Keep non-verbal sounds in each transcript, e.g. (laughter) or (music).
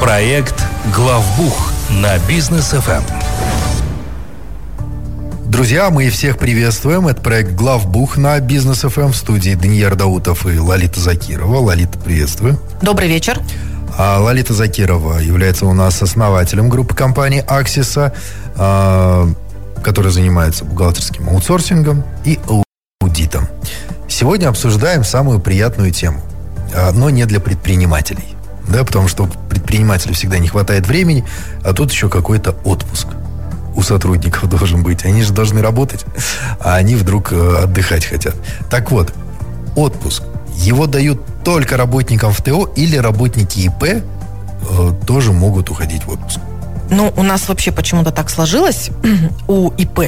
Проект «Главбух» на бизнес ФМ. Друзья, мы всех приветствуем. Это проект «Главбух» на Бизнес ФМ в студии Даниил Даутов и Лолита Закирова. Лолита, приветствую. Добрый вечер. А Лолита Закирова является у нас основателем группы компании «Аксиса», а, которая занимается бухгалтерским аутсорсингом и аудитом. Сегодня обсуждаем самую приятную тему, а, но не для предпринимателей. Да, потому что предпринимателю всегда не хватает времени, а тут еще какой-то отпуск у сотрудников (laughs) должен быть. Они же должны работать, а они вдруг э, отдыхать хотят. Так вот, отпуск. Его дают только работникам в ТО или работники ИП э, тоже могут уходить в отпуск. Ну, у нас вообще почему-то так сложилось (clears throat) у ИП.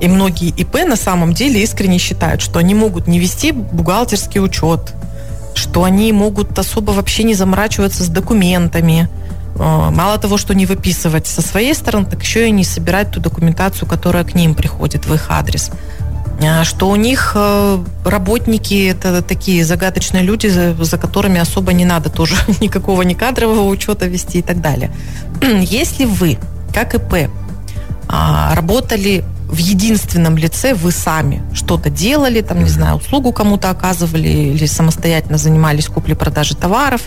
И многие ИП на самом деле искренне считают, что они могут не вести бухгалтерский учет, что они могут особо вообще не заморачиваться с документами. Э, мало того, что не выписывать со своей стороны, так еще и не собирать ту документацию, которая к ним приходит в их адрес. Э, что у них э, работники это такие загадочные люди, за, за которыми особо не надо тоже (laughs) никакого ни кадрового учета вести и так далее. (clears throat) Если вы, как ИП, а, работали в единственном лице вы сами что-то делали, там, не знаю, услугу кому-то оказывали или самостоятельно занимались куплей-продажей товаров,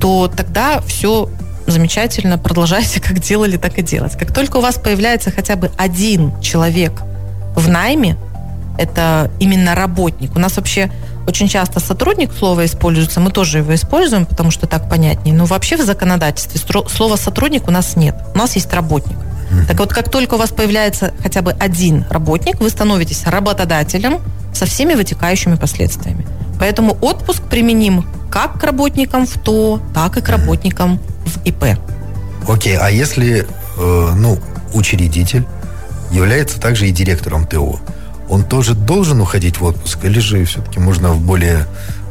то тогда все замечательно, продолжайте (laughs) как делали, так и делать. Как только у вас появляется хотя бы один человек в найме, это именно работник. У нас вообще очень часто сотрудник слово используется, мы тоже его используем, потому что так понятнее. Но вообще в законодательстве слова сотрудник у нас нет. У нас есть работник. Так вот, как только у вас появляется хотя бы один работник, вы становитесь работодателем со всеми вытекающими последствиями. Поэтому отпуск применим как к работникам в ТО, так и к работникам в ИП. Окей, а если, э, ну, учредитель является также и директором ТО, он тоже должен уходить в отпуск, или же все-таки можно в более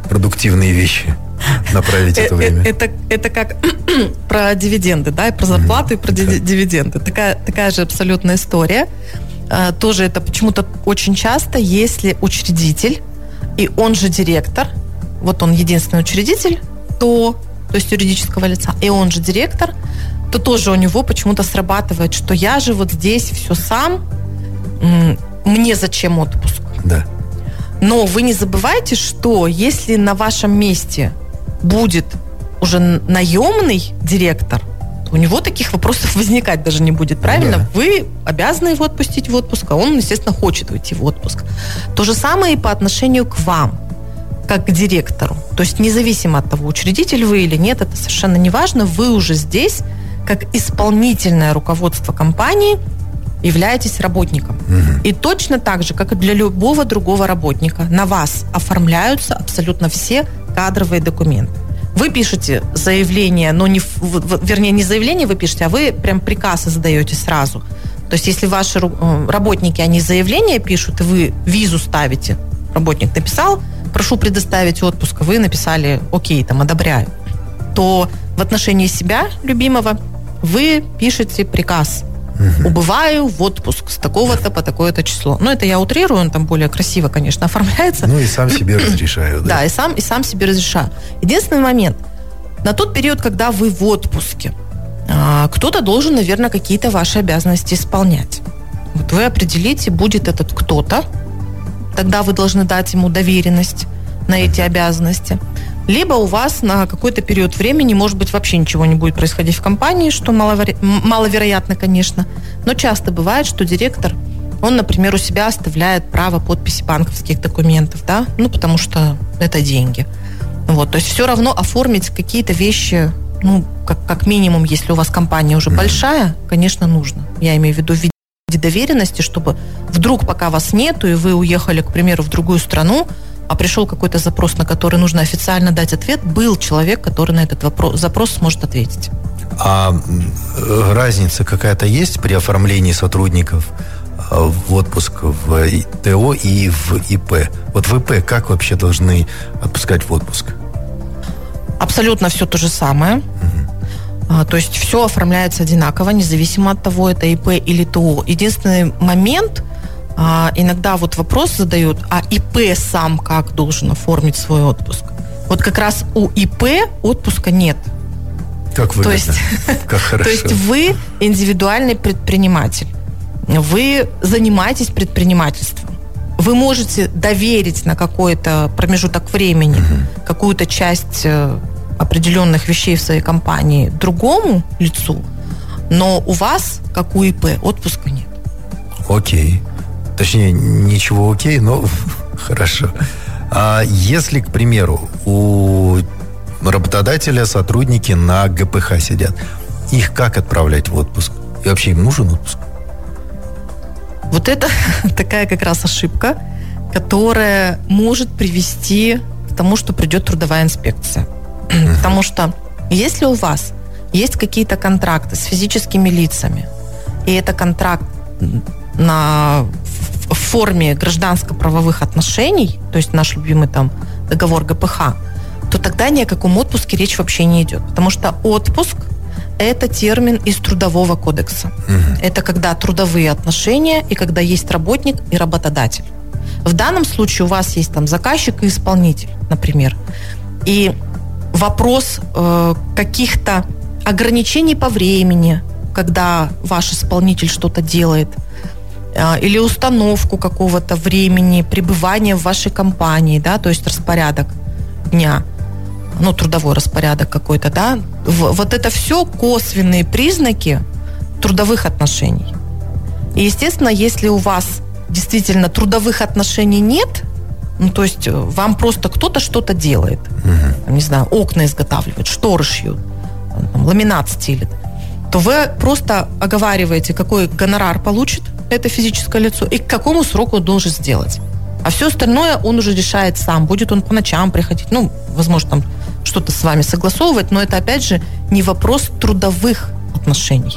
продуктивные вещи направить это время? Э, это, это как (clears throat) про дивиденды, да, и про зарплаты, и про дивиденды. Такая, такая же абсолютная история. А, тоже это почему-то очень часто, если учредитель, и он же директор, вот он единственный учредитель, то, то есть юридического лица, и он же директор, то тоже у него почему-то срабатывает, что я же вот здесь все сам, мне зачем отпуск? Да. Но вы не забывайте, что если на вашем месте будет уже наемный директор, то у него таких вопросов возникать даже не будет, правильно? Да. Вы обязаны его отпустить в отпуск, а он, естественно, хочет уйти в отпуск. То же самое и по отношению к вам, как к директору. То есть независимо от того, учредитель вы или нет, это совершенно не важно, вы уже здесь, как исполнительное руководство компании, являетесь работником. Угу. И точно так же, как и для любого другого работника, на вас оформляются абсолютно все кадровые документы. Вы пишете заявление, но не, вернее, не заявление вы пишете, а вы прям приказ задаете сразу. То есть, если ваши э, работники, они заявление пишут, и вы визу ставите, работник написал, прошу предоставить отпуск, вы написали, окей, там, одобряю, то в отношении себя, любимого, вы пишете приказ угу. убываю в отпуск с такого-то по такое-то число. Ну, это я утрирую, он там более красиво, конечно, (laughs) оформляется. Ну, и сам себе (clears throat) разрешаю, да? Да, и сам, и сам себе разрешаю. Единственный момент. На тот период, когда вы в отпуске, а, кто-то должен, наверное, какие-то ваши обязанности исполнять. Вот вы определите, будет этот кто-то, тогда вы должны дать ему доверенность на эти обязанности либо у вас на какой-то период времени, может быть, вообще ничего не будет происходить в компании, что маловеро... маловероятно, конечно, но часто бывает, что директор, он, например, у себя оставляет право подписи банковских документов, да, ну, потому что это деньги. Вот, то есть все равно оформить какие-то вещи, ну, как, как минимум, если у вас компания уже большая, конечно, нужно. Я имею в виду в виде доверенности, чтобы вдруг, пока вас нету, и вы уехали, к примеру, в другую страну, а пришел какой-то запрос, на который нужно официально дать ответ, был человек, который на этот вопрос, запрос сможет ответить. А разница какая-то есть при оформлении сотрудников э, в отпуск в ТО и в ИП? Вот в ИП как вообще должны отпускать в отпуск? Абсолютно все то же самое. Угу. То есть все оформляется одинаково, независимо от того, это ИП или ТО. Единственный момент – а, иногда вот вопрос задают, а ИП сам как должен оформить свой отпуск? Вот как раз у ИП отпуска нет. Как выгодно. (laughs) (laughs) То есть, как хорошо. То есть вы индивидуальный предприниматель. Вы занимаетесь предпринимательством. Вы можете доверить на какой-то промежуток времени угу. какую-то часть э, определенных вещей в своей компании другому лицу, но у вас, как у ИП, отпуска нет. Окей. Точнее, ничего окей, но (laughs) хорошо. А если, к примеру, у работодателя сотрудники на ГПХ сидят, их как отправлять в отпуск? И вообще им нужен отпуск? Вот это (laughs) такая как раз ошибка, которая может привести к тому, что придет трудовая инспекция. (clears throat) Потому что если у вас есть какие-то контракты с физическими лицами, и это контракт на, в форме гражданско-правовых отношений, то есть наш любимый там договор ГПХ, то тогда ни о каком отпуске речь вообще не идет. Потому что отпуск – это термин из Трудового кодекса. Угу. Это когда трудовые отношения и когда есть работник и работодатель. В данном случае у вас есть там заказчик и исполнитель, например. И вопрос э, каких-то ограничений по времени, когда ваш исполнитель что-то делает, или установку какого-то времени пребывания в вашей компании, да, то есть распорядок дня, ну, трудовой распорядок какой-то, да, вот это все косвенные признаки трудовых отношений. И, естественно, если у вас действительно трудовых отношений нет, ну, то есть э, вам просто кто-то что-то делает. Угу. Не знаю, окна изготавливает, шторы шьют, там, ламинат стелит. То вы просто оговариваете, какой гонорар получит это физическое лицо и к какому сроку он должен сделать. А все остальное он уже решает сам. Будет он по ночам приходить, ну, возможно, там что-то с вами согласовывать, но это, опять же, не вопрос трудовых отношений.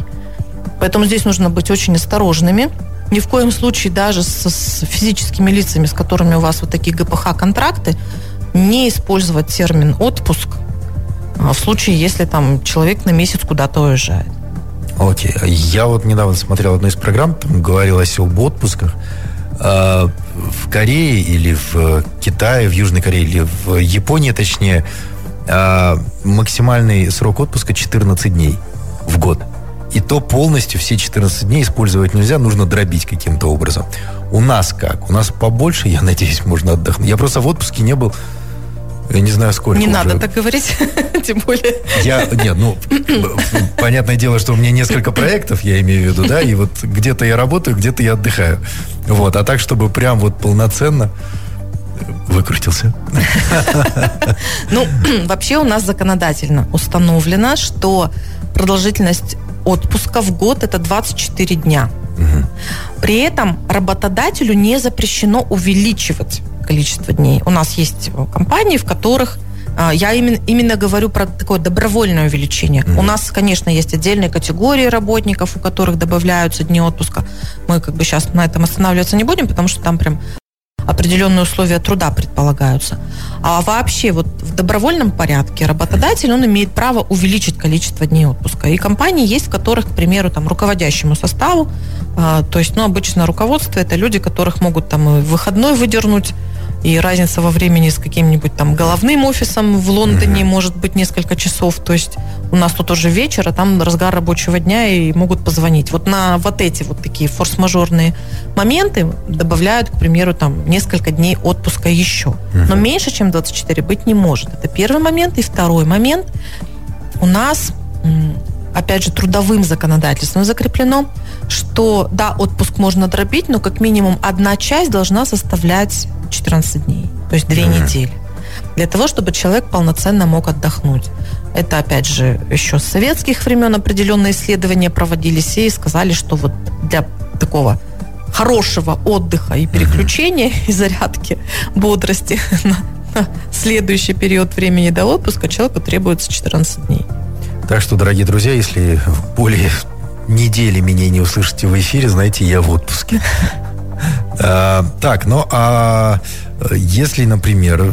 Поэтому здесь нужно быть очень осторожными ни в коем случае даже с, с физическими лицами, с которыми у вас вот такие ГПХ-контракты, не использовать термин «отпуск» а в случае, если там человек на месяц куда-то уезжает. Окей. Okay. Я вот недавно смотрел одну из программ, там говорилось об отпусках. А, в Корее или в Китае, в Южной Корее или в Японии, точнее, а, максимальный срок отпуска 14 дней в год. И то полностью все 14 дней использовать нельзя, нужно дробить каким-то образом. У нас как? У нас побольше, я надеюсь, можно отдохнуть. Я просто в отпуске не был, я не знаю, сколько Не уже. надо так говорить, (laughs) тем более. Я, нет, ну, понятное дело, что у меня несколько проектов, я имею в виду, да, и вот где-то я работаю, где-то я отдыхаю. Вот, а так, чтобы прям вот полноценно выкрутился. (laughs) Ну, (clears throat) вообще у нас законодательно установлено, что продолжительность отпуска в год это 24 дня. Угу. При этом работодателю не запрещено увеличивать количество дней. У нас есть компании, в которых а, я именно, именно говорю про такое добровольное увеличение. Mm-hmm. У нас, конечно, есть отдельные категории работников, у которых добавляются дни отпуска. Мы как бы сейчас на этом останавливаться не будем, потому что там прям определенные условия труда предполагаются. А вообще вот в добровольном порядке работодатель, он имеет право увеличить количество дней отпуска. И компании есть, в которых, к примеру, там руководящему составу, а, то есть, ну, обычно руководство это люди, которых могут там и выходной выдернуть, и разница во времени с каким-нибудь там головным офисом в Лондоне mm-hmm. может быть несколько часов. То есть у нас тут уже вечер, а там разгар рабочего дня и могут позвонить. Вот на вот эти вот такие форс-мажорные моменты добавляют, к примеру, там несколько дней отпуска еще. Mm-hmm. Но меньше, чем 24 быть не может. Это первый момент. И второй момент. У нас опять же, трудовым законодательством закреплено, что, да, отпуск можно дробить, но как минимум одна часть должна составлять 14 дней, то есть две mm-hmm. недели, для того, чтобы человек полноценно мог отдохнуть. Это, опять же, еще с советских времен определенные исследования проводились и сказали, что вот для такого хорошего отдыха и переключения (laughs) и зарядки бодрости (laughs) на следующий период времени до отпуска человеку требуется 14 дней. Так что, дорогие друзья, если более недели меня не услышите в эфире, знаете, я в отпуске. (laughs) А, так, ну а если, например,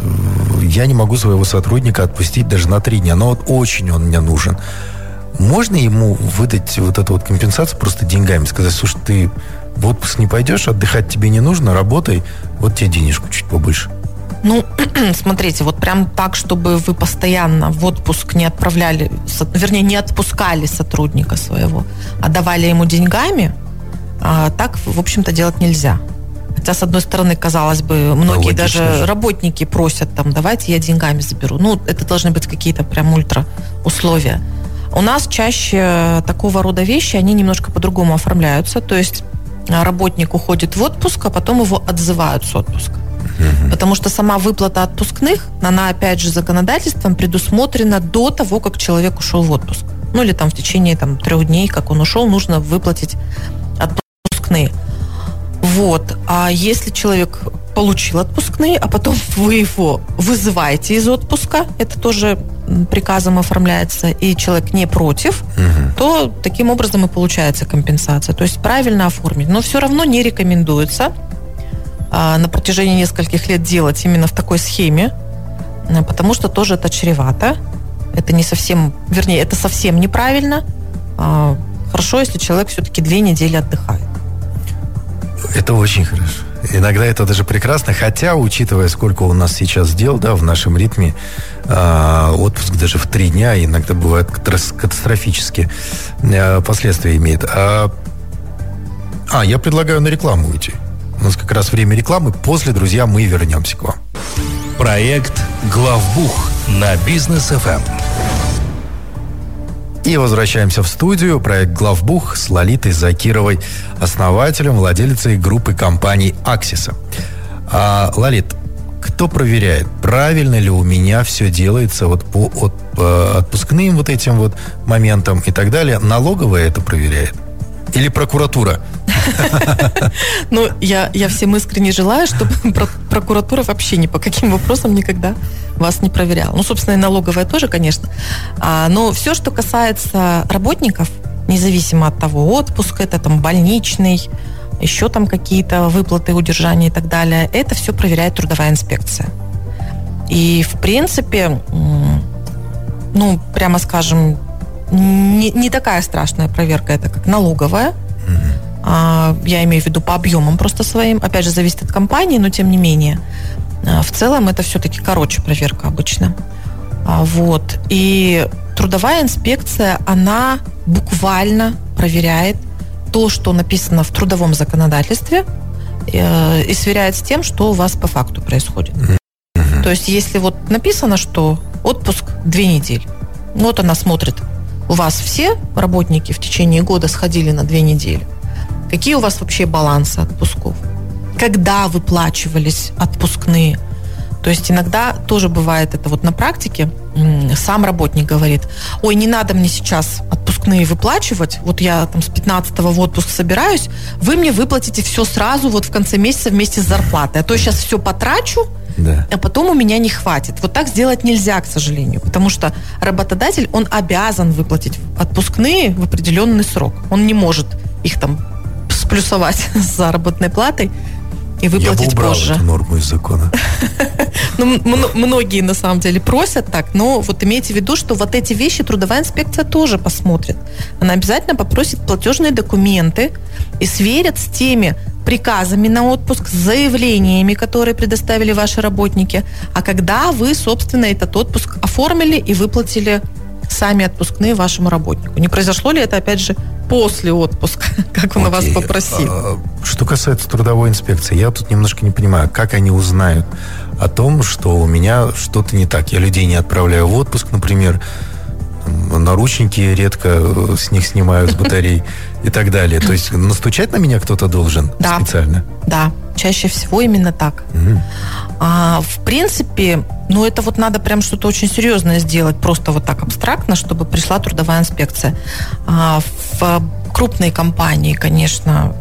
я не могу своего сотрудника отпустить даже на три дня, но вот очень он мне нужен, можно ему выдать вот эту вот компенсацию просто деньгами, сказать, слушай, ты в отпуск не пойдешь, отдыхать тебе не нужно, работай, вот тебе денежку чуть побольше. Ну, (clears throat) смотрите, вот прям так, чтобы вы постоянно в отпуск не отправляли, вернее, не отпускали сотрудника своего, а давали ему деньгами, а, так, в общем-то, делать нельзя. Хотя, с одной стороны, казалось бы, многие Логично даже же. работники просят, там, давайте я деньгами заберу. Ну, это должны быть какие-то прям ультра условия. У нас чаще такого рода вещи, они немножко по-другому оформляются. То есть а, работник уходит в отпуск, а потом его отзывают с отпуска. Потому что сама выплата отпускных, она, опять же, законодательством предусмотрена до того, как человек ушел в отпуск. Ну, или там в течение там, трех дней, как он ушел, нужно выплатить отпускные. Вот. А если человек получил отпускные, а потом (laughs) вы его вызываете из отпуска, это тоже приказом оформляется, и человек не против, то таким образом и получается компенсация. То есть правильно оформить. Но все равно не рекомендуется на протяжении нескольких лет делать именно в такой схеме, а, потому что тоже это чревато. Это не совсем, вернее, это совсем неправильно. А, Хорошо, если человек все-таки две недели отдыхает. Это очень хорошо. Иногда это даже прекрасно, хотя, учитывая, сколько у нас сейчас дел, да, в нашем ритме, а, отпуск даже в три дня иногда бывает катас- катастрофические а, последствия имеет. А, а, я предлагаю на рекламу уйти. У нас как раз время рекламы. После, друзья, мы вернемся к вам. Проект «Главбух» на бизнес Эм. ФМ. И возвращаемся в студию. Проект «Главбух» с Лолитой Закировой, основателем, владелицей группы компаний «Аксиса». А, Лолит, кто проверяет, правильно ли у меня все делается вот по от- э, отпускным вот этим вот моментам и так далее? Налоговая это проверяет? Или прокуратура? (laughs) Ну, я, я всем искренне желаю, чтобы (laughs) про- прокуратура вообще ни по каким вопросам никогда вас не проверяла. Ну, собственно, и налоговая тоже, конечно. А, но все, что касается работников, независимо от того, отпуск это там больничный, еще там какие-то выплаты, удержания и так далее, это все проверяет трудовая инспекция. И, в принципе, ну, прямо скажем, не, не такая страшная проверка это, как налоговая. А, я имею в виду по объемам просто своим. Опять же, зависит от компании, но тем не менее. А, В целом это все-таки короче проверка обычно. А, Вот. И трудовая инспекция, она буквально проверяет то, что написано в трудовом законодательстве, э, и сверяет с тем, что у вас по факту происходит. То есть, если вот написано, что отпуск две недели, ну, вот она смотрит, у вас все работники в течение года сходили на две недели. Какие у вас вообще балансы отпусков? Когда выплачивались отпускные? То есть иногда тоже бывает это вот на практике. Сам работник говорит, ой, не надо мне сейчас отпускные выплачивать, вот я там с 15 в отпуск собираюсь, вы мне выплатите все сразу вот в конце месяца вместе с зарплатой, а то я сейчас все потрачу, Да. а потом у меня не хватит. Вот так сделать нельзя, к сожалению, потому что работодатель, он обязан выплатить отпускные в определенный срок. Он не может их там сплюсовать (laughs) с заработной платой и Я бы выплатить убрал позже. эту норму из закона. (laughs) Ну, многие на самом деле просят так, но вот имейте в виду, что вот эти вещи трудовая инспекция тоже посмотрит. Она обязательно попросит платежные документы и сверит с теми приказами на отпуск, с заявлениями, которые предоставили ваши работники, а когда вы, собственно, этот отпуск оформили и выплатили сами отпускные вашему работнику. Не произошло ли это, опять же, после отпуска, (laughs) как он у вас Окей. попросил? А, Что касается трудовой инспекции, я тут немножко не понимаю, как они узнают о том, что у меня что-то не так. Я людей не отправляю в отпуск, например, наручники редко э, с них снимаю с (laughs) батарей и так далее. То есть (laughs) настучать на меня кто-то должен специально. Да, чаще всего именно так. Мгм. А, в принципе, ну это вот надо прям что-то очень серьезное сделать, просто вот так абстрактно, чтобы пришла трудовая инспекция. А, в крупной компании, конечно,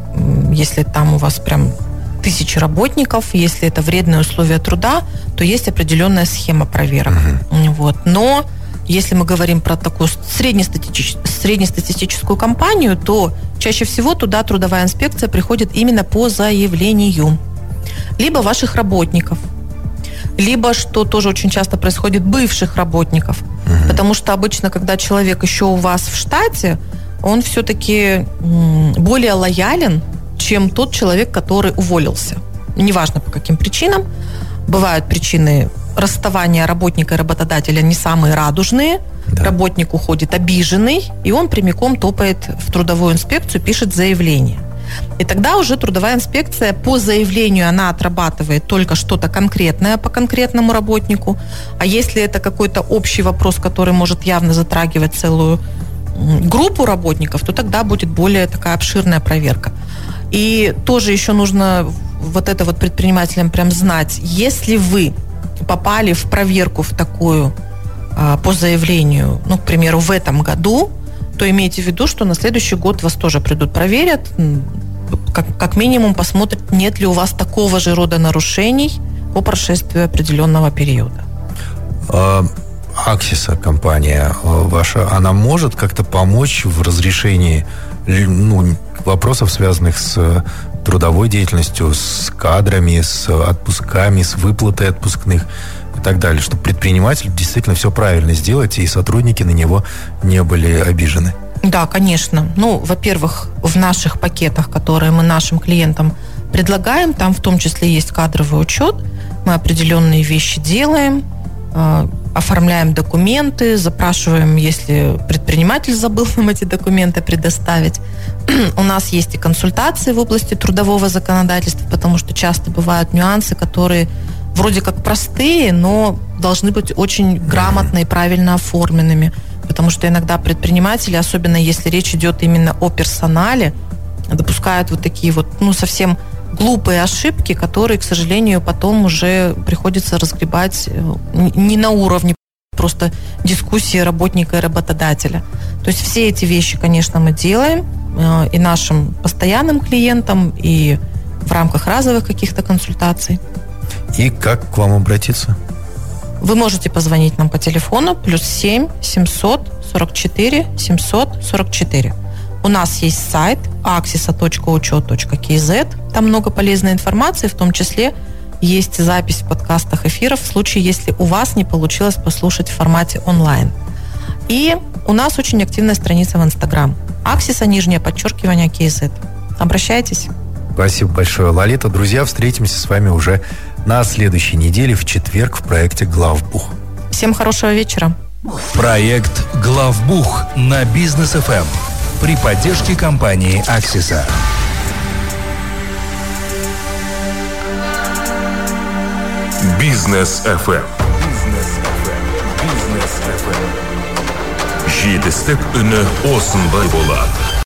если там у вас прям тысячи работников, если это вредные условия труда, то есть определенная схема проверок. Вот. Но если мы говорим про такую среднестатистич- среднестатистическую компанию, то чаще всего туда трудовая инспекция приходит именно по заявлению либо ваших работников, либо, что тоже очень часто происходит, бывших работников. Потому что обычно, когда человек еще у вас в штате, он все-таки более лоялен, чем тот человек, который уволился. Неважно по каким причинам. Бывают причины расставания работника и работодателя не самые радужные. Да. Работник уходит обиженный, и он прямиком топает в трудовую инспекцию, пишет заявление. И тогда уже трудовая инспекция по заявлению, она отрабатывает только что-то конкретное по конкретному работнику. А если это какой-то общий вопрос, который может явно затрагивать целую группу работников, то тогда будет более такая обширная проверка. И тоже еще нужно вот это вот предпринимателям прям знать, если вы попали в проверку в такую а, по заявлению, ну, к примеру, в этом году, то имейте в виду, что на следующий год вас тоже придут, проверят, как, как минимум посмотрят, нет ли у вас такого же рода нарушений по прошествии определенного периода. А, Аксиса компания ваша, она может как-то помочь в разрешении ну, вопросов, связанных с трудовой деятельностью, с кадрами, с отпусками, с выплатой отпускных и так далее, чтобы предприниматель действительно все правильно сделать, и сотрудники на него не были обижены. Да, конечно. Ну, во-первых, в наших пакетах, которые мы нашим клиентам предлагаем, там в том числе есть кадровый учет, мы определенные вещи делаем, э, оформляем документы, запрашиваем, если предприниматель забыл нам эти документы предоставить. (clears throat) У нас есть и консультации в области трудового законодательства, потому что часто бывают нюансы, которые вроде как простые, но должны быть очень грамотно и правильно оформленными. Потому что иногда предприниматели, особенно если речь идет именно о персонале, допускают вот такие вот, ну, совсем глупые ошибки, которые, к сожалению, потом уже приходится разгребать э, не на уровне просто дискуссии работника и работодателя. То есть все эти вещи, конечно, мы делаем э, и нашим постоянным клиентам, и в рамках разовых каких-то консультаций. И как к вам обратиться? Вы можете позвонить нам по телефону плюс 7 744 744. У нас есть сайт axisa.учет.kz. Там много полезной информации, в том числе есть запись в подкастах эфиров в случае, если у вас не получилось послушать в формате онлайн. И у нас очень активная страница в Инстаграм. Аксиса, нижнее подчеркивание, KZ. Обращайтесь. Спасибо большое, Лолита. Друзья, встретимся с вами уже на следующей неделе в четверг в проекте «Главбух». Всем хорошего вечера. Проект «Главбух» на Бизнес ФМ при поддержке компании «Аксиса». Бизнес FM. Жетістік үні осындай болады